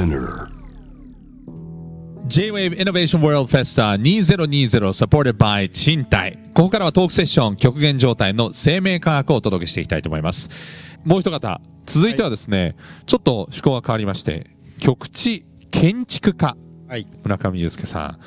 Spinner. J-Wave Innovation World Festa 2020 supported by 賃貸ここからはトークセッション極限状態の生命科学をお届けしていきたいと思います。もう一方続いてはですね、ちょっと趣向が変わりまして局地建築家はい、村上祐介さん、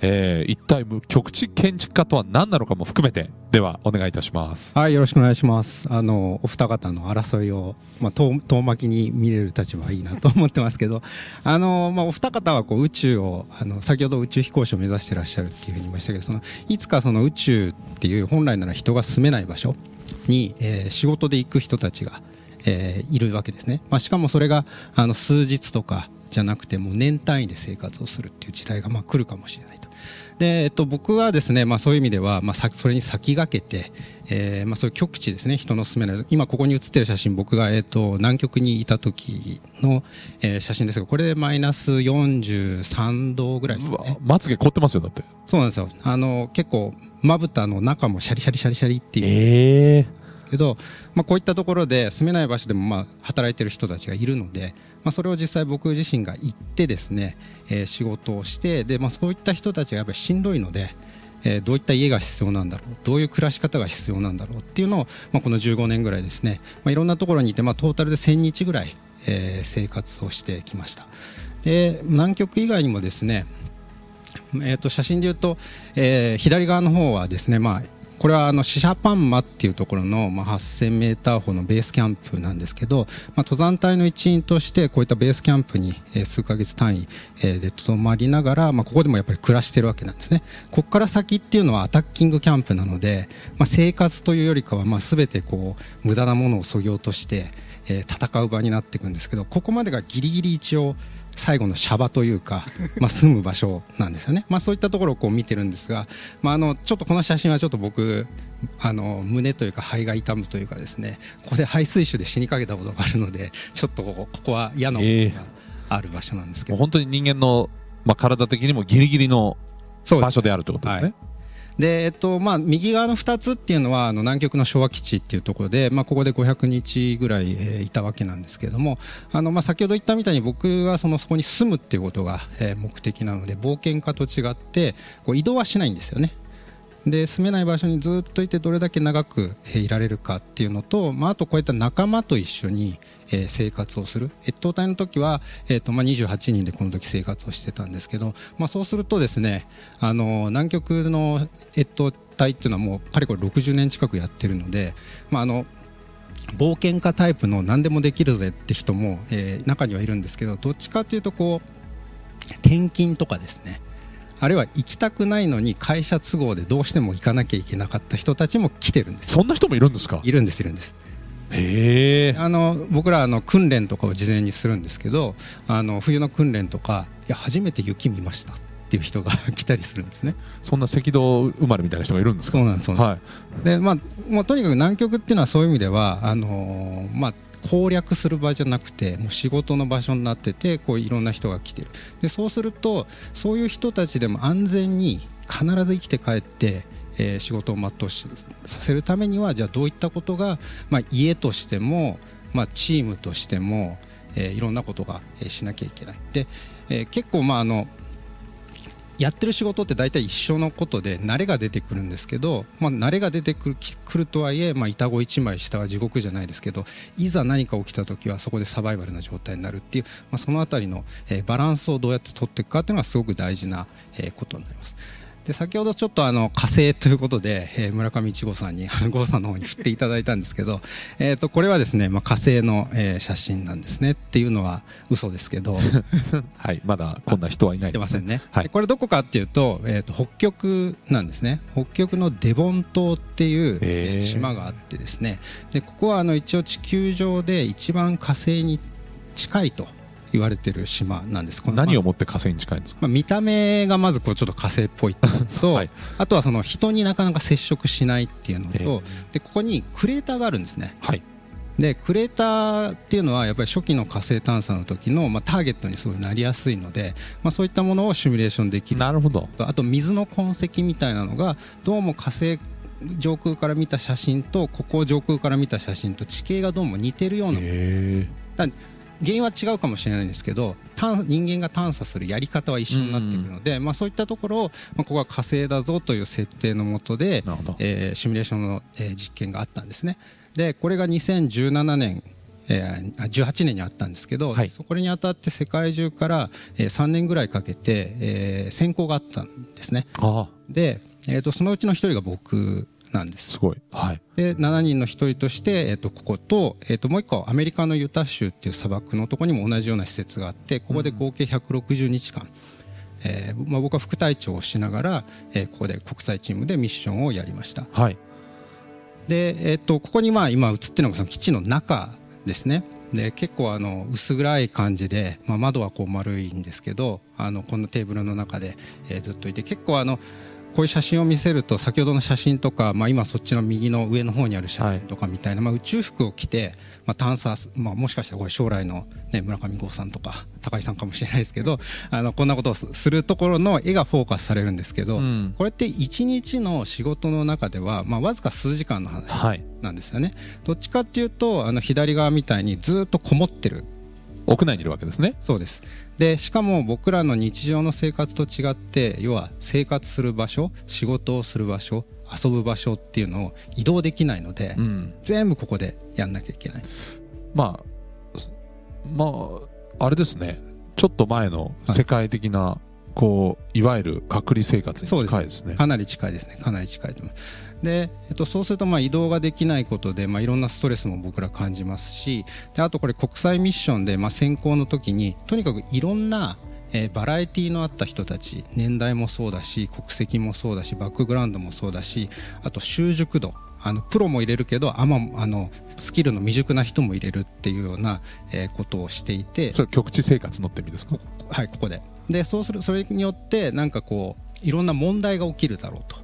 えー、一体局地建築家とは何なのかも含めてではお願いいたしますはい、よろしくお願いします。あのお二方の争いをまあ遠遠巻きに見れる立場はいいなと思ってますけど、あのまあお二方はこう宇宙をあの先ほど宇宙飛行士を目指していらっしゃるっていうふうに言いましたけど、そのいつかその宇宙っていう本来なら人が住めない場所に、えー仕事で行く人たちが、えーいるわけですね。まあしかもそれがあの数日とかじゃなくてもう年単位で生活をするっていう時代がまあ来るかもしれないと。で、えっと、僕はですね、まあ、そういう意味では、まあ、さそれに先駆けて、えーまあ、そういう極地ですね人の住めない今ここに写ってる写真僕が、えっと、南極にいた時の、えー写真ですがこれでマイナス43度ぐらいですかね。まつげ凍ってますよだって。そうなんですよ。あの結構まぶたの中もシャリシャリシャリシャリっていう。ええですけど、まあ、こういったところで住めない場所でもまあ働いてる人たちがいるので、まあ、それを実際僕自身が行ってですね、えー仕事をしてで、まあ、そういった人たちがやっぱりしんどいので、えーどういった家が必要なんだろうどういう暮らし方が必要なんだろうっていうのを、まあ、この15年ぐらいですね、まあ、いろんなところにいて、まあ、トータルで1000日ぐらい、えー生活をしてきました。で南極以外にもですねえー、と写真でいうと、えー左側の方はですね、まあ、これはあのシシャパンマっていうところの、まあ、8000メーター歩のベースキャンプなんですけど、まあ、登山隊の一員としてこういったベースキャンプに、え数ヶ月単位、えで泊まりながら、まあ、ここでもやっぱり暮らしてるわけなんですね。ここから先っていうのはアタッキングキャンプなので、まあ、生活というよりかは、まあ、全てこう無駄なものをそぎ落として、え戦う場になっていくんですけどここまでがギリギリ一応最後のシャバというか、まあ、住む場所なんですよね、まあ、そういったところをこう見てるんですが、まあ、あのちょっとこの写真はちょっと僕あの胸というか肺が痛むというかですねここで排水臭で死にかけたことがあるのでちょっとここは嫌な思いがある場所なんですけど、もう本当に人間の、まあ、体的にもギリギリの場所であるということですね、はいでえっとまあ、右側の2つっていうのはあの南極の昭和基地っていうところで、まあ、ここで500日ぐらい、えーいたわけなんですけれどもあの、まあ、先ほど言ったみたいに僕はそのそこに住むっていうことが、えー目的なので冒険家と違ってこう移動はしないんですよね。で住めない場所にずっといてどれだけ長く、いられるかっていうのと、まあ、あとこういった仲間と一緒に、生活をする。越冬隊の時は、えーとまあ、28人でこの時生活をしてたんですけど、まあ、そうするとですねあの南極の越冬隊っていうのはもうかれこれ60年近くやってるので、まあ、あの冒険家タイプの何でもできるぜって人も、えー中にはいるんですけどどっちかというとこう転勤とかですね。あるいは行きたくないのに会社都合でどうしても行かなきゃいけなかった人たちも来てるんです。よそんな人もいるんですか？いるんですいるんです。へえ。あの僕らあの訓練とかを事前にするんですけどあの冬の訓練とかいや初めて雪見ました。っていう人が来たりするんですね。そんな赤道生まれみたいな人がいるんですか？そうなんですまあもうとにかく南極っていうのはそういう意味ではあのーまあ攻略する場じゃなくてもう仕事の場所になっててこういろんな人が来てる。でそうするとそういう人たちでも安全に必ず生きて帰って、えー仕事を全うしさせるためにはじゃあどういったことが、まあ、家としても、まあ、チームとしても、えーいろんなことが、えーしなきゃいけない。で、えー結構まああのやってる仕事って大体一緒のことで慣れが出てくるんですけど、まあ、慣れが出てくるとはいえ、まあ、板子一枚下は地獄じゃないですけどいざ何か起きた時はそこでサバイバルな状態になるっていう、まあ、そのあたりの、えーバランスをどうやって取っていくかっていうのがすごく大事な、えーことになります。で先ほどちょっとあの火星ということで、えー村上一号さんに郷さんの方に振っていただいたんですけど、えー、とこれはですね、まあ、火星の、えー写真なんですねっていうのは嘘ですけど。はいまだこんな人はいないです出ませんね、はい。でこれどこかっていうと,、えー、と北極なんですね。北極のデボン島っていう、島があってですね。でここはあの一応地球上で一番火星に近いと言われてる島なんです。この何をもって火星に近いんですか？まあ、見た目がまずこうちょっと火星っぽいと、はい。あとはその人になかなか接触しないっていうのえとでここにクレーターがあるんですね。はい。でクレーターっていうのはやっぱり初期の火星探査の時の、まあ、ターゲットにすごいなりやすいので、まあ、そういったものをシミュレーションできる。なるほど。あと水の痕跡みたいなのがどうも火星上空から見た写真とここを上空から見た写真と地形がどうも似てるようなだ原因は違うかもしれないんですけど探人間が探査するやり方は一緒になってくるので、まあ、そういったところを、まあ、ここは火星だぞという設定のもとでえーシミュレーションの、えー実験があったんですね。でこれが2017年えーあ18年にあったんですけど、はい。そこにあたって世界中から、えー3年ぐらいかけて、えー選考があったんですね。で、えー、とそのうちの一人が僕なんです。すごい。はい。で7人の一人として、えー、とここと,、えー、ともう一個アメリカのユタ州っていう砂漠のところにも同じような施設があってここで合計160日間、えーまあ、僕は副隊長をしながら、えーここで国際チームでミッションをやりました。はい。で、えー、とここにまあ今映ってるのがその基地の中ですね。で結構あの薄暗い感じで、まあ、窓はこう丸いんですけどあのこんなテーブルの中で、えーずっといて結構あのこういう写真を見せると先ほどの写真とか、まあ、今そっちの右の上の方にある写真とかみたいな、まあ、宇宙服を着て、まあ、探査す、まあ、もしかしたらこれ将来の、ね、村上剛さんとか高井さんかもしれないですけどあのこんなことをすするところの絵がフォーカスされるんですけど、うん。これって1日の仕事の中では、まあ、わずか数時間の話はい。なんですよね。どっちかっていうとあの左側みたいにずっとこもってる屋内にいるわけですね。そうです。でしかも僕らの日常の生活と違って要は生活する場所仕事をする場所遊ぶ場所っていうのを移動できないので、うん。全部ここでやんなきゃいけない。まあまああれですね。ちょっと前の世界的な、こういわゆる隔離生活に近いですね。かなり近いですね。かなり近いと思います。で、えっと、そうするとまあ移動ができないことで、まあ、いろんなストレスも僕ら感じますしであとこれ国際ミッションで、まあ、選考の時にとにかくいろんなえーバラエティのあった人たち年代もそうだし国籍もそうだしバックグラウンドもそうだしあと習熟度あのプロも入れるけどあまあのスキルの未熟な人も入れるっていうような、えーことをしていて。それ局地生活のって意味ですか？はいここででそうするそれによってなんかこういろんな問題が起きるだろうと。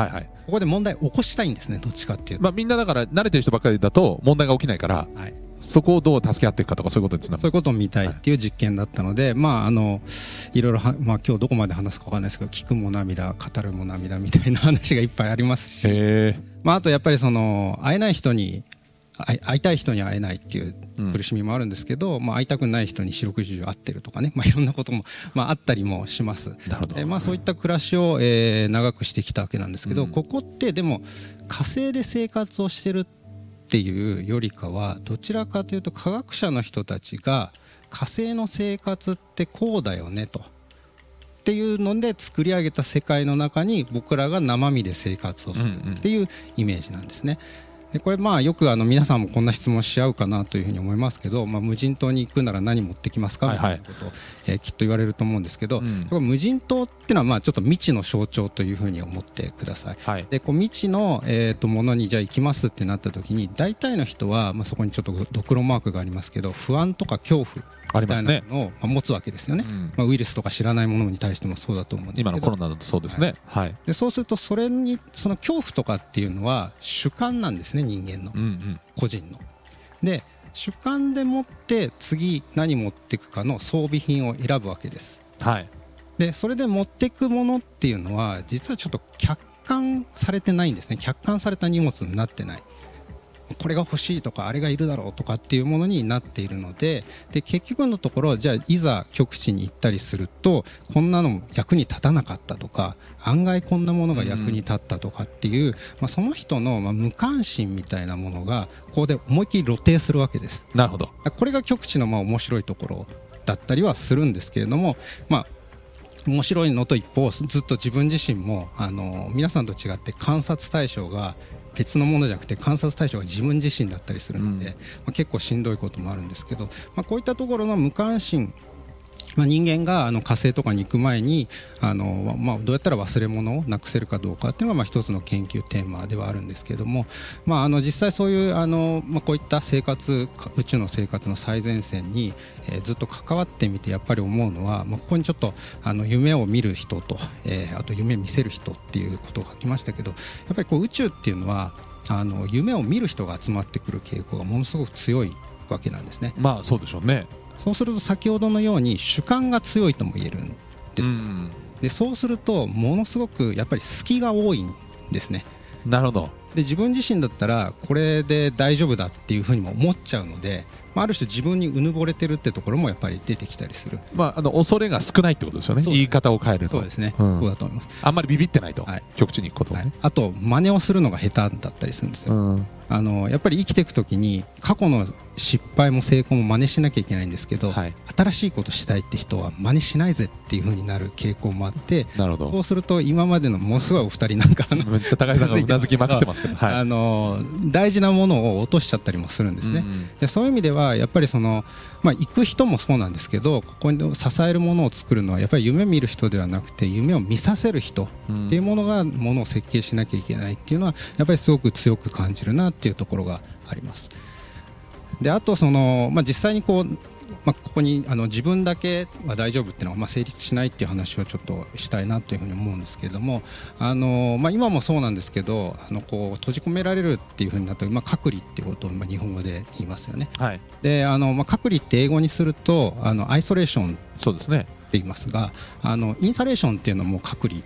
はいはい。ここで問題を起こしたいんですねどっちかっていうと、まあみんなだから慣れてる人ばっかりだと問題が起きないからはい、そこをどう助け合っていくかとかそういうことにつなそういうことを見たいっていう実験だったので、まああのいろいろは、まあ、今日どこまで話すかわかんないですけど聞くも涙語るも涙みたいな話がいっぱいありますし、まあ、あとやっぱりその会えない人に会いたい人に会えないっていううん苦しみもあるんですけど、まあ、会いたくない人に四六時中会ってるとかね、まあ、いろんなことも、まあ、あったりもします。なるほどえーまあ、そういった暮らしを、えー長くしてきたわけなんですけど、うんここってでも火星で生活をしてるっていうよりかはどちらかというと科学者の人たちが火星の生活ってこうだよねと。っていうので作り上げた世界の中に僕らが生身で生活をするっていうイメージなんですね。でこれまあよくあの皆さんもこんな質問し合うかなというふうに思いますけど、まあ、無人島に行くなら何持ってきますかみたいなことを、えーきっと言われると思うんですけど、うん。無人島っていうのはまあちょっと未知の象徴というふうに思ってください。はい。でこう未知の、えー、とものにじゃあ行きますってなった時に大体の人は、まあ、そこにちょっとドクロマークがありますけど不安とか恐怖みたいなのをまあ持つわけですよね、うん。まあ、ウイルスとか知らないものに対してもそうだと思うんですけど。今のコロナだとそうですね。はい。でそうするとそれにその恐怖とかっていうのは主観なんですね人間のうんうん個人の。で主観でもって次何持っていくかの装備品を選ぶわけです。はいでそれで持っていくものっていうのは実はちょっと客観されてないんですね客観された荷物になってないこれが欲しいとかあれがいるだろうとかっていうものになっているのでで結局のところじゃあいざ極地に行ったりするとこんなの役に立たなかったとか案外こんなものが役に立ったとかっていう、まあ、その人のまあ無関心みたいなものがここで思いっきり露呈するわけです。なるほどこれが極地のまあ面白いところだったりはするんですけれども、まあ、面白いのと一方ずっと自分自身もあの皆さんと違って観察対象が別のものじゃなくて観察対象が自分自身だったりするので、うん。まあ、結構しんどいこともあるんですけど、まあ、こういったところの無関心まあ、人間があの火星とかに行く前にあの、まあ、どうやったら忘れ物をなくせるかどうかっていうのがまあ一つの研究テーマではあるんですけれども、まあ、あの実際そういうあの、まあ、こういった生活宇宙の生活の最前線に、えーずっと関わってみてやっぱり思うのは、まあ、ここにちょっとあの夢を見る人と、えーあと夢見せる人っていうことが書きましたけどやっぱりこう宇宙っていうのはあの夢を見る人が集まってくる傾向がものすごく強いわけなんですね。まあそうでしょうねそうすると先ほどのように主観が強いとも言えるんです、うん。でそうするとものすごくやっぱり隙が多いんですね。なるほど。で自分自身だったらこれで大丈夫だっていうふうにも思っちゃうので、まあ、ある種自分にうぬぼれてるってところもやっぱり出てきたりする。まあ、あの恐れが少ないってことですよね。言い方を変えるとそうですね、うん。そうだと思います、あんまりビビってないと、はい。極地に行くことをね、あと真似をするのが下手だったりするんですよ、うん。あのやっぱり生きていく時に過去の失敗も成功も真似しなきゃいけないんですけど、はい。新しいことしたいって人は真似しないぜっていう風になる傾向もあってなるほど。そうすると今までのものすごいお二人なんかあの めっちゃ高井さんがうなずきまくってますけど、はい。あの大事なものを落としちゃったりもするんですね。うん。でそういう意味でははやっぱりその、まあ、行く人もそうなんですけどここに支えるものを作るのはやっぱり夢見る人ではなくて夢を見させる人っていうものがものを設計しなきゃいけないっていうのはやっぱりすごく強く感じるなっていうところがあります。であとその、まあ、実際にこうまあ、ここにあの自分だけは大丈夫っていうのはまあ成立しないっていう話をちょっとしたいなというふうに思うんですけれどもあの、まあ、今もそうなんですけどあのこう閉じ込められるっていうふうになったら、まあ、隔離っていうことをまあ日本語で言いますよね。はいであの、まあ、隔離って英語にするとあのアイソレーションってそうですね言いますがあのインサレーションっていうのも隔離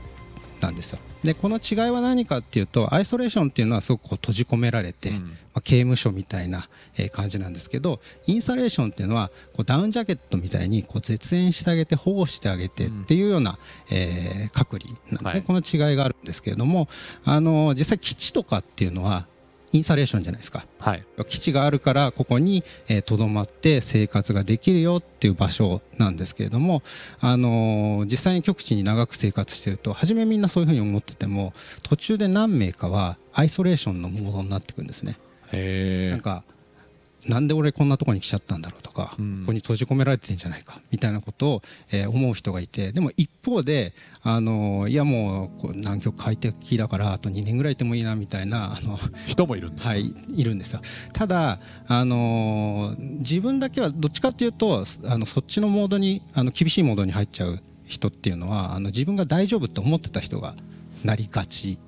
なんですよ。でこの違いは何かっていうとアイソレーションっていうのはすごくこう閉じ込められて、うん。まあ、刑務所みたいな、えー感じなんですけどインサレーションっていうのはこうダウンジャケットみたいにこう絶縁してあげて保護してあげてっていうような、えー隔離なんではい。この違いがあるんですけれどもあの実際基地とかっていうのはインサレーションじゃないですか。はい。基地があるからここにえーとど、まって生活ができるよっていう場所なんですけれども、あのー実際に極地に長く生活してると初めみんなそういうふうに思ってても途中で何名かはアイソレーションのモードになってくるんですね。なんかなんで俺こんなところに来ちゃったんだろうとか、うん。ここに閉じ込められてるんじゃないかみたいなことを、えー思う人がいてでも一方で、あのーいやもう南極快適だからあと2年ぐらいいてもいいなみたいなあの人もいるんですはい、いるんですよ。ただ、あのー自分だけはどっちかっていうとあのそっちのモードにあの厳しいモードに入っちゃう人っていうのはあの自分が大丈夫って思ってた人がなりがち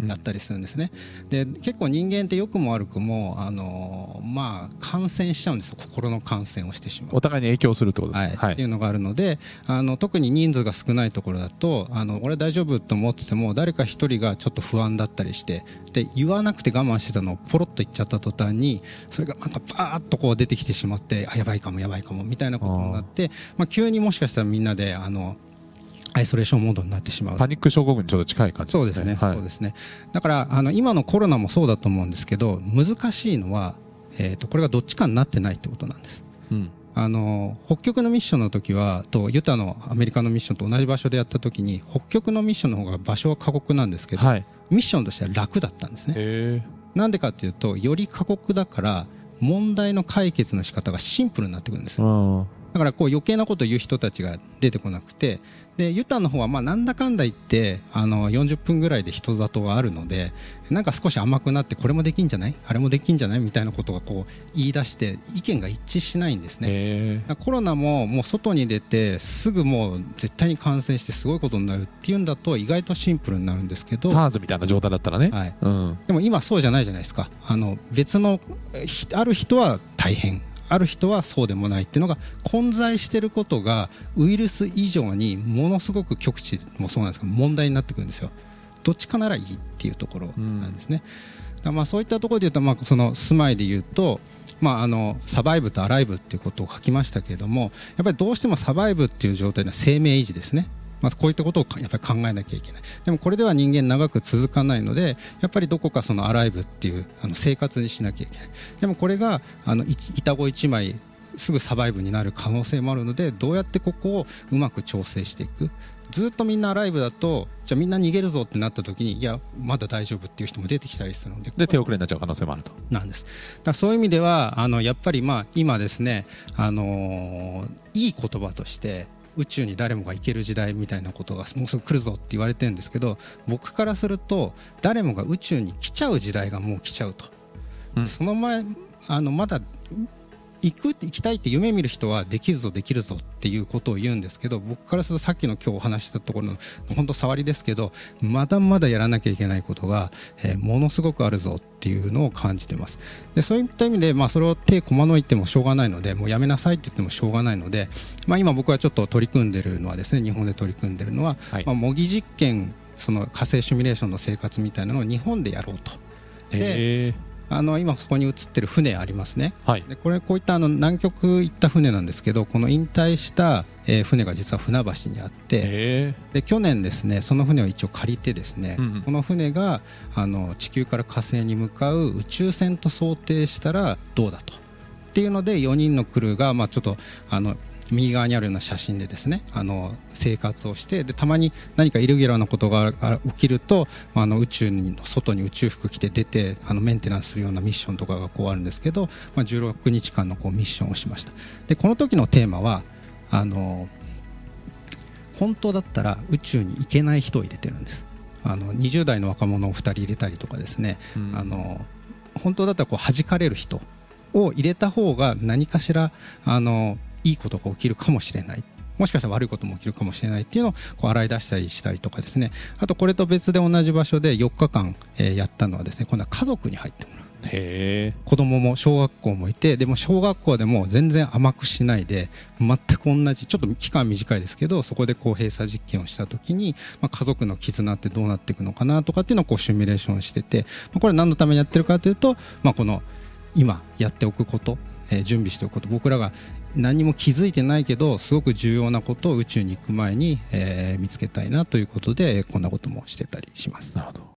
だったりするんですね。で結構人間って良くも悪くも、あのーまあ、感染しちゃうんですよ。心の感染をしてしまう。お互いに影響するってことですねはい。っていうのがあるのであの特に人数が少ないところだとあの俺大丈夫と思ってても誰か一人がちょっと不安だったりしてで言わなくて我慢してたのをポロッと言っちゃった途端にそれがなんかバーッとこう出てきてしまってあやばいかもやばいかもみたいなことになってまあ、急にもしかしたらみんなであのアイソレーションモードになってしまう。パニック症候群にちょっと近い感じそうですね、はい。そうですね。だからあの今のコロナもそうだと思うんですけど難しいのは、えー、とこれがどっちかになってないってことなんです。うん。あの北極のミッションの時はとユタのアメリカのミッションと同じ場所でやった時に北極のミッションの方が場所は過酷なんですけど、はい。ミッションとしては楽だったんですね。へえなんでかっていうとより過酷だから問題の解決の仕方がシンプルになってくるんですよ。うんだからこう余計なことを言う人たちが出てこなくてでユタの方はまあなんだかんだ言ってあの40分ぐらいで人里があるのでなんか少し甘くなってこれもできんじゃない？あれもできんじゃない？みたいなことがこう言い出して意見が一致しないんですね。コロナももう外に出てすぐもう絶対に感染してすごいことになるっていうんだと意外とシンプルになるんですけど。SARS みたいな状態だったらね。はい。うん。でも今そうじゃないじゃないですか。あの別のひある人は大変ある人はそうでもないっていうのが混在してることがウイルス以上にものすごく極地もそうなんですけど問題になってくるんですよ。どっちかならいいっていうところなんですね、だからまあそういったところで言うと、まあ、その住まいで言うとまあ、あのサバイブとアライブっていうことを書きましたけれどもやっぱりどうしてもサバイブっていう状態では生命維持ですね。まあ、こういったことをかやっぱり考えなきゃいけない。でもこれでは人間長く続かないのでやっぱりどこかそのアライブっていうあの生活にしなきゃいけない。でもこれがあの一板子一枚すぐサバイブになる可能性もあるのでどうやってここをうまく調整していく。ずっとみんなアライブだとじゃあみんな逃げるぞってなった時にいやまだ大丈夫っていう人も出てきたりするのでで手遅れになっちゃう可能性もあると。なんです。だそういう意味ではあのやっぱりまあ今ですね、あのーいい言葉として宇宙に誰もが行ける時代みたいなことがもうすぐ来るぞって言われてるんですけど僕からすると誰もが宇宙に来ちゃう時代がもう来ちゃうと、うん。その前あのまだ行く行きたいって夢見る人はできるぞできるぞっていうことを言うんですけど僕からするとさっきの今日お話ししたところの本当触りですけどまだまだやらなきゃいけないことが、えーものすごくあるぞっていうのを感じてます。でそういった意味で、まあ、それを手こまのいてもしょうがないのでもうやめなさいって言ってもしょうがないので、まあ、今僕はちょっと取り組んでるのはですね日本で取り組んでるのは、はい。まあ、模擬実験その火星シミュレーションの生活みたいなのを日本でやろうと。へえあの今そこに映ってる船ありますね。はい。でこれこういったあの南極行った船なんですけどこの引退した、えー船が実は船橋にあってへで去年ですねその船を一応借りてですね、うんうん。この船があの地球から火星に向かう宇宙船と想定したらどうだと。っていうので4人のクルーが、まあ、ちょっとあの右側にあるような写真でですねあの生活をしてでたまに何かイレギュラーなことがあ起きると、まあ、あの宇宙の外に宇宙服着て出てあのメンテナンスするようなミッションとかがこうあるんですけど、まあ、16日間のこうミッションをしました。でこの時のテーマはあの本当だったら宇宙に行けない人を入れてるんです。あの20代の若者を2人入れたりとかですね、うん。あの本当だったらこう弾かれる人を入れた方が何かしらあのいいことが起きるかもしれない。もしかしたら悪いことも起きるかもしれないっていうのをこう洗い出したりしたりとかですね。あとこれと別で同じ場所で4日間、えーやったのはですね今度は家族に入ってもらう。えへえ。子供も小学校もいてでも小学校でも全然甘くしないで全く同じちょっと期間短いですけどそこでこう閉鎖実験をした時に、まあ、家族の絆ってどうなっていくのかなとかっていうのをこうシミュレーションしてて、まあ、これ何のためにやってるかというと、まあ、この今やっておくこと、えー準備しておくこと。僕らが何も気づいてないけどすごく重要なことを宇宙に行く前に、えー見つけたいなということでこんなこともしてたりします。なるほど